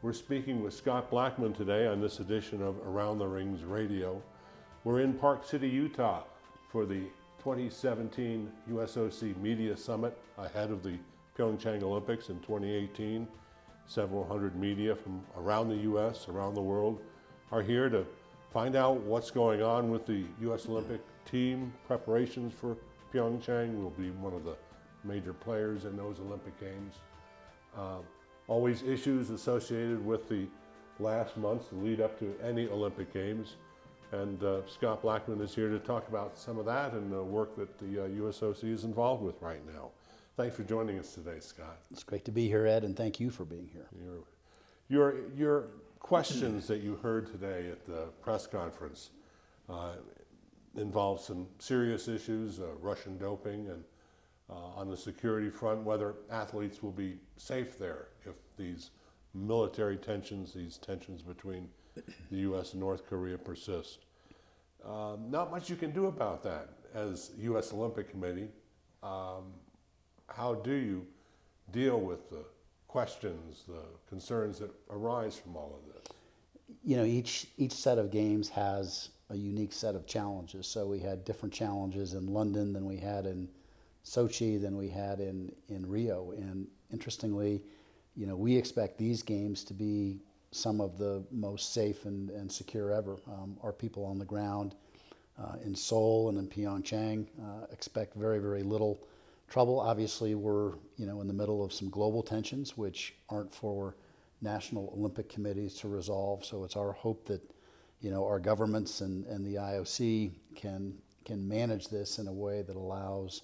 We're speaking with Scott Blackmun today on this edition of Around the Rings Radio. We're in Park City, Utah for the 2017 USOC Media Summit ahead of the Pyeongchang Olympics in 2018. Several hundred media from around the U.S., around the world, are here to find out what's going on with the U.S. Olympic team preparations for Pyeongchang. We'll be one of the major players in those Olympic Games. Uh, always issues associated with the last months, the lead up to any Olympic Games. And uh, Scott Blackmun is here to talk about some of that and the work that the uh, USOC is involved with right now. Thanks for joining us today, Scott. It's great to be here, Ed, and thank you for being here. Your, your, your questions that you heard today at the press conference uh, involve some serious issues, uh, Russian doping, and uh, on the security front, whether athletes will be safe there if these military tensions, these tensions between the U.S. and North Korea persist. Um, not much you can do about that as U.S. Olympic Committee. Um, how do you deal with the questions, the concerns that arise from all of this? You know, each each set of games has a unique set of challenges. So we had different challenges in London than we had in Sochi than we had in in Rio. And interestingly, you know, we expect these games to be some of the most safe and, and secure ever. Um, our people on the ground uh, in Seoul and in Pyeongchang uh, expect very, very little trouble. Obviously, we're you know in the middle of some global tensions, which aren't for national Olympic committees to resolve. So it's our hope that you know our governments and, and the IOC can can manage this in a way that allows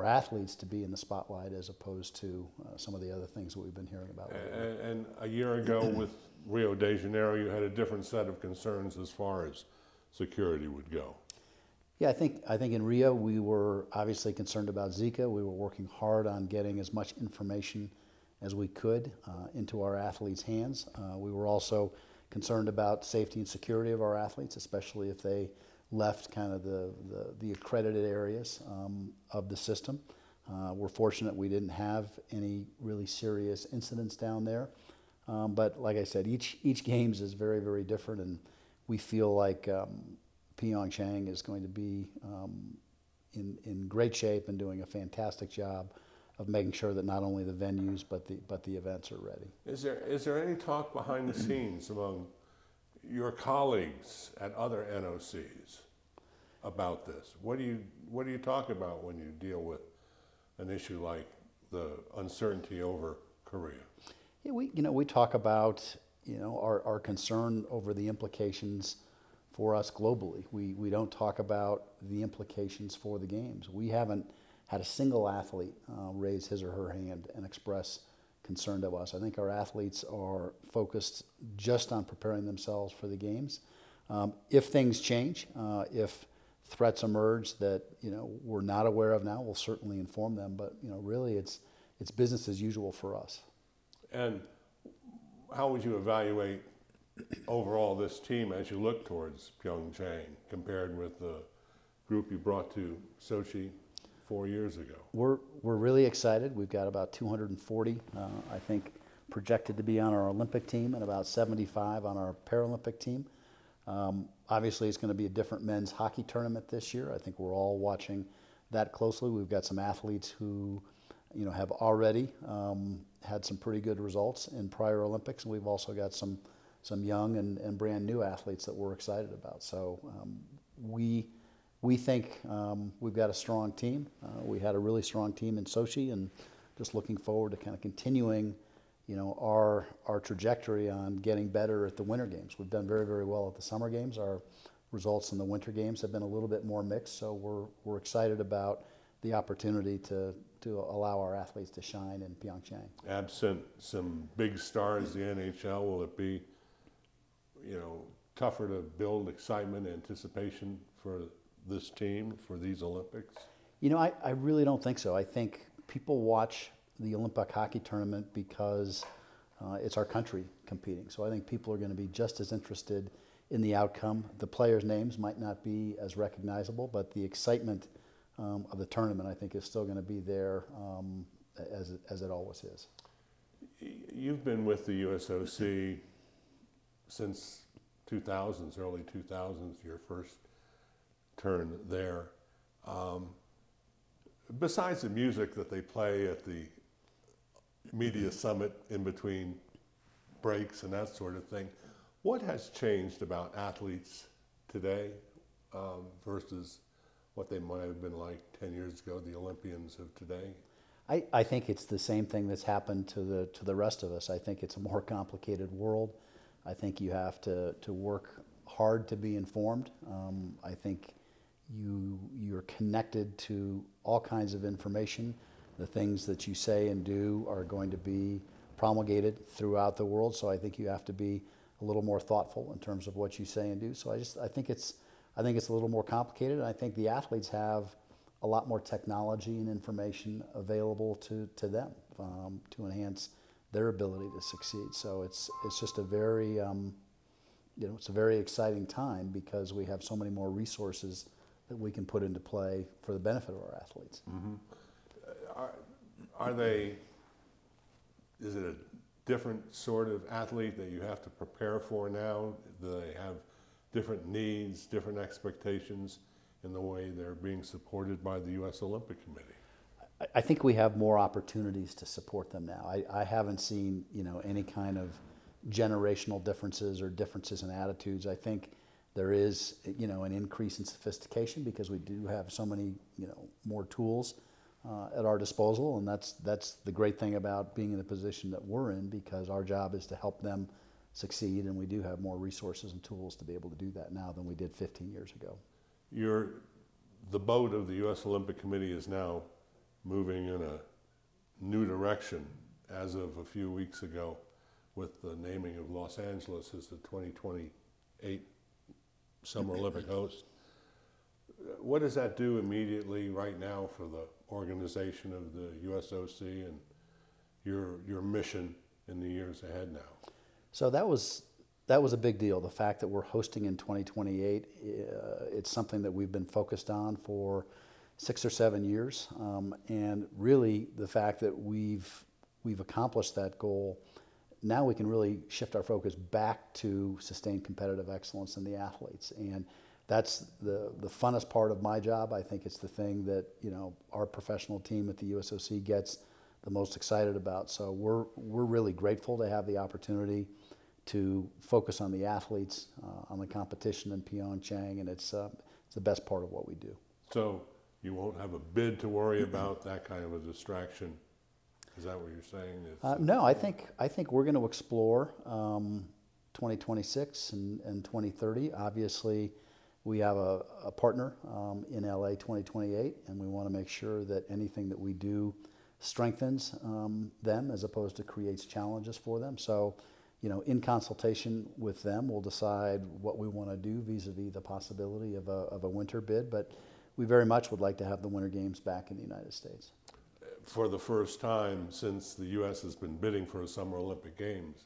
our athletes to be in the spotlight as opposed to uh, some of the other things that we've been hearing about. And, and a year ago with Rio de Janeiro, you had a different set of concerns as far as security would go. Yeah, I think I think in Rio we were obviously concerned about Zika. We were working hard on getting as much information as we could uh, into our athletes' hands. Uh, we were also concerned about safety and security of our athletes, especially if they left kind of the, the, the accredited areas um, of the system. Uh, we're fortunate we didn't have any really serious incidents down there. Um, but like I said, each, each games is very, very different, and we feel like um, Pyeongchang is going to be um, in, in great shape and doing a fantastic job of making sure that not only the venues but the, but the events are ready. Is there, is there any talk behind the scenes among your colleagues at other NOCs about this? What do you, what do you talk about when you deal with an issue like the uncertainty over Korea? Yeah, we, you know, we talk about you know, our, our concern over the implications for us globally. We, we don't talk about the implications for the games. We haven't had a single athlete uh, raise his or her hand and express concern to us. I think our athletes are focused just on preparing themselves for the games. Um, if things change, uh, if threats emerge that you know we're not aware of now, we'll certainly inform them. But you know, really, it's it's business as usual for us. And how would you evaluate overall this team as you look towards Pyeongchang compared with the group you brought to Sochi four years ago? We're, we're really excited. We've got about 240, uh, I think, projected to be on our Olympic team and about 75 on our Paralympic team. Um, obviously, it's going to be a different men's hockey tournament this year. I think we're all watching that closely. We've got some athletes who, you know, have already um, had some pretty good results in prior Olympics, and we've also got some some young and, and brand new athletes that we're excited about. So um, we we think um, we've got a strong team. Uh, we had a really strong team in Sochi, and just looking forward to kind of continuing, you know, our our trajectory on getting better at the Winter Games. We've done very very well at the Summer Games. Our results in the Winter Games have been a little bit more mixed, so we're we're excited about the opportunity to to allow our athletes to shine in Pyeongchang. Absent some big stars, the NHL, will it be you know, tougher to build excitement, anticipation for this team, for these Olympics? You know, I, I really don't think so. I think people watch the Olympic hockey tournament because uh, it's our country competing. So I think people are going to be just as interested in the outcome. The players' names might not be as recognizable, but the excitement um, of the tournament, I think, is still going to be there um, as, as it always is. You've been with the USOC since 2000s, early 2000s, your first turn there. Um, besides the music that they play at the media summit in between breaks and that sort of thing, what has changed about athletes today um, versus what they might have been like 10 years ago, the Olympians of today? I, I think it's the same thing that's happened to the to the rest of us. I think it's a more complicated world. I think you have to, to work hard to be informed. Um, I think you you're connected to all kinds of information. The things that you say and do are going to be promulgated throughout the world. So I think you have to be a little more thoughtful in terms of what you say and do. So I just I think it's I think it's a little more complicated. And I think the athletes have a lot more technology and information available to, to them um, to enhance their ability to succeed. So it's it's just a very um, you know it's a very exciting time because we have so many more resources that we can put into play for the benefit of our athletes. Mm-hmm. Uh, are, are they, is it a different sort of athlete that you have to prepare for now? Do they have different needs, different expectations in the way they're being supported by the U.S. Olympic Committee? I- I think we have more opportunities to support them now. I, I haven't seen, you know, any kind of generational differences or differences in attitudes. I think there is, you know, an increase in sophistication because we do have so many, you know, more tools uh, at our disposal, and that's that's the great thing about being in the position that we're in because our job is to help them succeed, and we do have more resources and tools to be able to do that now than we did 15 years ago. You're, the boat of the U.S. Olympic Committee is now moving in a new direction as of a few weeks ago with the naming of Los Angeles as the 2028 Summer Olympic host. What does that do immediately right now for the organization of the USOC and your, your mission in the years ahead now? So that was that was a big deal. The fact that we're hosting in 2028, uh, it's something that we've been focused on for six or seven years, um, and really the fact that we've we've accomplished that goal. Now we can really shift our focus back to sustained competitive excellence in the athletes, and that's the the funnest part of my job. I think it's the thing that you know our professional team at the USOC gets the most excited about. So we're we're really grateful to have the opportunity to focus on the athletes, uh, on the competition in Pyeongchang, and it's uh, it's the best part of what we do. So you won't have a bid to worry about, that kind of a distraction? Is that what you're saying? Uh, no, I think I think we're going to explore um, 2026 and, and 2030. Obviously, we have a, a partner um, in LA 2028, and we want to make sure that anything that we do strengthens um, them as opposed to creates challenges for them. So, you know, in consultation with them, we'll decide what we want to do vis-a-vis the possibility of a, of a winter bid. But we very much would like to have the Winter Games back in the United States. For the first time since the U.S. has been bidding for a Summer Olympic Games,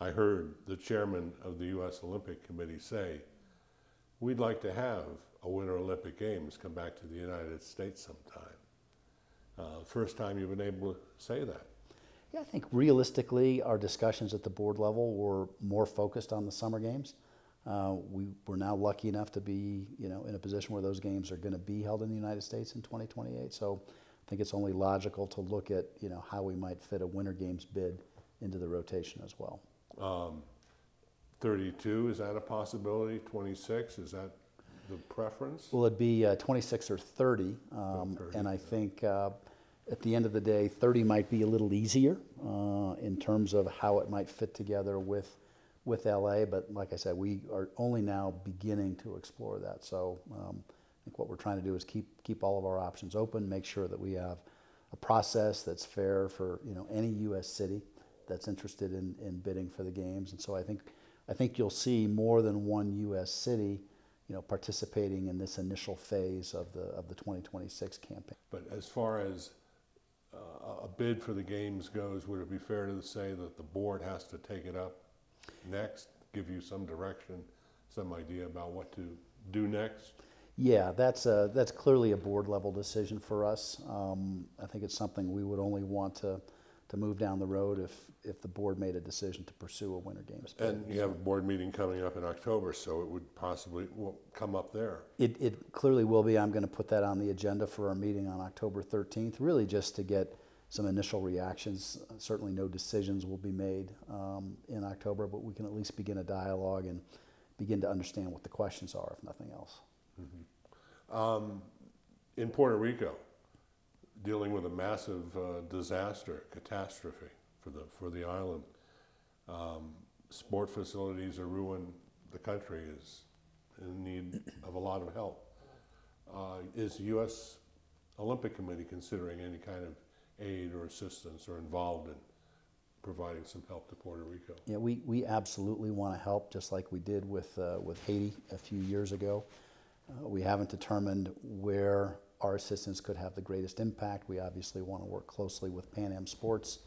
I heard the chairman of the U.S. Olympic Committee say, We'd like to have a Winter Olympic Games come back to the United States sometime. Uh, first time you've been able to say that. Yeah, I think realistically, our discussions at the board level were more focused on the summer games. Uh, we were now lucky enough to be, you know, in a position where those games are going to be held in the United States in 2028. So think it's only logical to look at, you know, how we might fit a Winter Games bid into the rotation as well. Um, 32, is that a possibility? 26, is that the preference? Well, it'd be uh, 26 or 30, um, 30, and I yeah. think uh, at the end of the day, 30 might be a little easier uh, in terms of how it might fit together with with LA. But like I said, we are only now beginning to explore that. So um, I think what we're trying to do is keep keep all of our options open, make sure that we have a process that's fair for you know any U.S. city that's interested in, in bidding for the games. And so I think I think you'll see more than one U.S. city you know, participating in this initial phase of the of the 2026 campaign. But as far as uh, a bid for the games goes, would it be fair to say that the board has to take it up next, give you some direction, some idea about what to do next? Yeah, that's a, that's clearly a board level decision for us. Um, I think it's something we would only want to to move down the road if, if the board made a decision to pursue a Winter Games. And you have a board meeting coming up in October, so it would possibly will come up there. It, it clearly will be. I'm going to put that on the agenda for our meeting on October 13th, really just to get some initial reactions. Certainly, no decisions will be made um, in October, but we can at least begin a dialogue and begin to understand what the questions are, if nothing else. In Puerto Rico, dealing with a massive uh, disaster, catastrophe for the, for the island. Um, sport facilities are ruined. The country is in need of a lot of help. Uh, is the U.S. Olympic Committee considering any kind of aid or assistance or involved in providing some help to Puerto Rico? Yeah, we, we absolutely want to help, just like we did with, uh, with Haiti a few years ago. Uh, we haven't determined where our assistance could have the greatest impact. We obviously want to work closely with Pan Am Sports,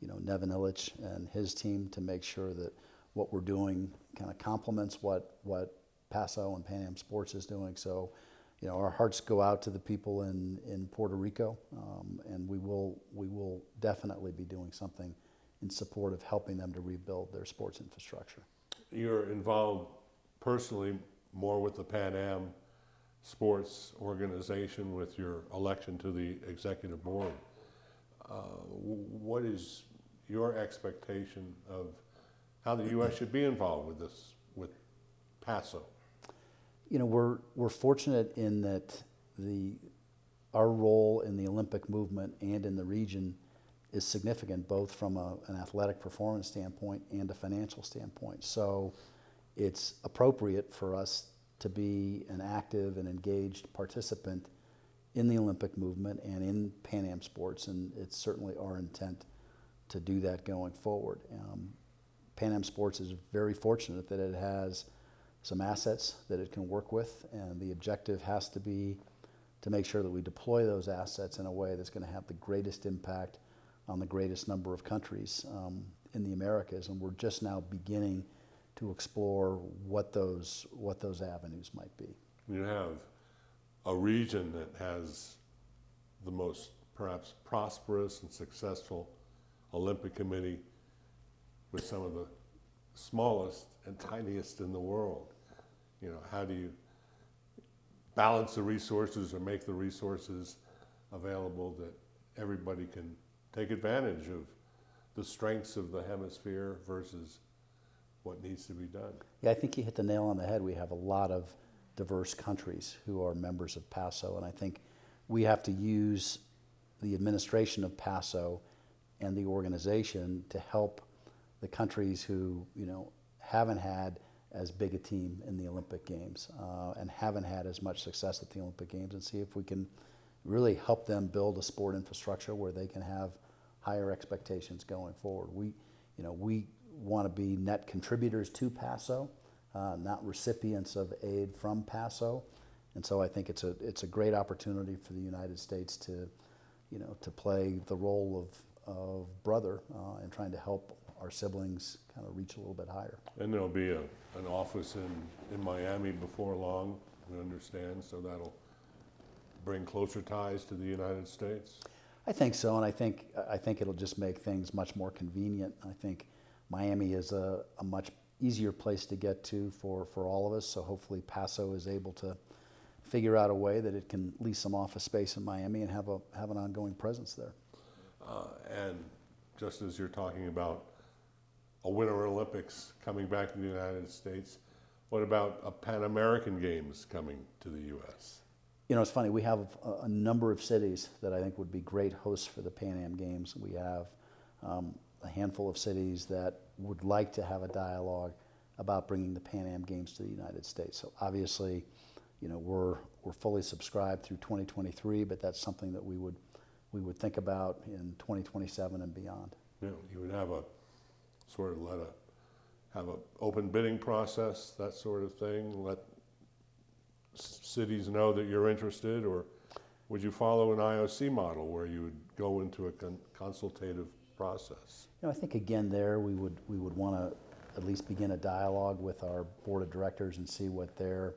you know, Neven Ilic and his team to make sure that what we're doing kind of complements what, what Paso and Pan Am Sports is doing. So, you know, our hearts go out to the people in, in Puerto Rico, um, and we will, we will definitely be doing something in support of helping them to rebuild their sports infrastructure. You're involved personally more with the Pan Am Sports Organization with your election to the executive board. Uh, What is your expectation of how the U.S. should be involved with this, with PASO? You know, we're, we're fortunate in that the, our role in the Olympic movement and in the region is significant, both from a, an athletic performance standpoint and a financial standpoint. So it's appropriate for us to be an active and engaged participant in the Olympic movement and in Pan Am sports, and it's certainly our intent to do that going forward. Um, Pan Am Sports is very fortunate that it has some assets that it can work with, and the objective has to be to make sure that we deploy those assets in a way that's going to have the greatest impact on the greatest number of countries um, in the Americas. And we're just now beginning to explore what those what those avenues might be. You have a region that has the most perhaps prosperous and successful Olympic Committee with some of the smallest and tiniest in the world. You know, how do you balance the resources or make the resources available that everybody can take advantage of the strengths of the hemisphere versus what needs to be done? Yeah, I think you hit the nail on the head. We have a lot of diverse countries who are members of PASO, and I think we have to use the administration of PASO and the organization to help the countries who you know haven't had as big a team in the Olympic Games uh, and haven't had as much success at the Olympic Games, and see if we can really help them build a sport infrastructure where they can have higher expectations going forward. We, you know, we want to be net contributors to PASO, uh, not recipients of aid from PASO, and so I think it's a it's a great opportunity for the United States to, you know, to play the role of of brother uh, and trying to help our siblings kind of reach a little bit higher. And there'll be a, an office in, in Miami before long, we understand, so that'll bring closer ties to the United States. I think so, and I think I think it'll just make things much more convenient. I think Miami is a, a much easier place to get to for, for all of us. So hopefully Paso is able to figure out a way that it can lease some office space in Miami and have a have an ongoing presence there. Uh, and just as you're talking about a Winter Olympics coming back to the United States, what about a Pan American Games coming to the U.S.? You know, it's funny. We have a, a number of cities that I think would be great hosts for the Pan Am Games. We have um, a handful of cities that would like to have a dialogue about bringing the Pan Am Games to the United States. So obviously, you know, we're we're fully subscribed through 2023, but that's something that we would we would think about in 2027 and beyond. Know, you would have a sort of let a have a open bidding process, that sort of thing. Let cities know that you're interested, or would you follow an IOC model where you would go into a con- consultative process? You know, I think again there we would we would want to at least begin a dialogue with our board of directors and see what their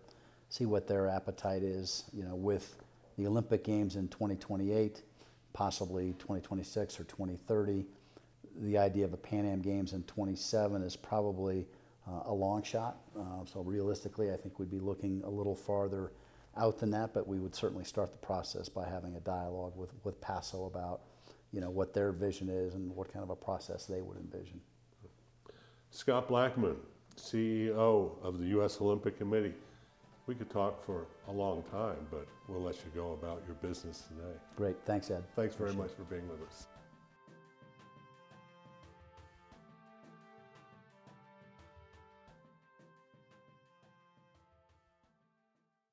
see what their appetite is. You know, with the Olympic Games in 2028, possibly 2026 or 2030. the idea of a Pan Am Games in 27 is probably uh, a long shot. Uh, so realistically, I think we'd be looking a little farther out than that, but we would certainly start the process by having a dialogue with, with Paso about, you know, what their vision is and what kind of a process they would envision. Scott Blackmun, CEO of the U.S. Olympic Committee. We could talk for a long time, but we'll let you go about your business today. Great, thanks, Ed. Thanks very Appreciate much for being with us.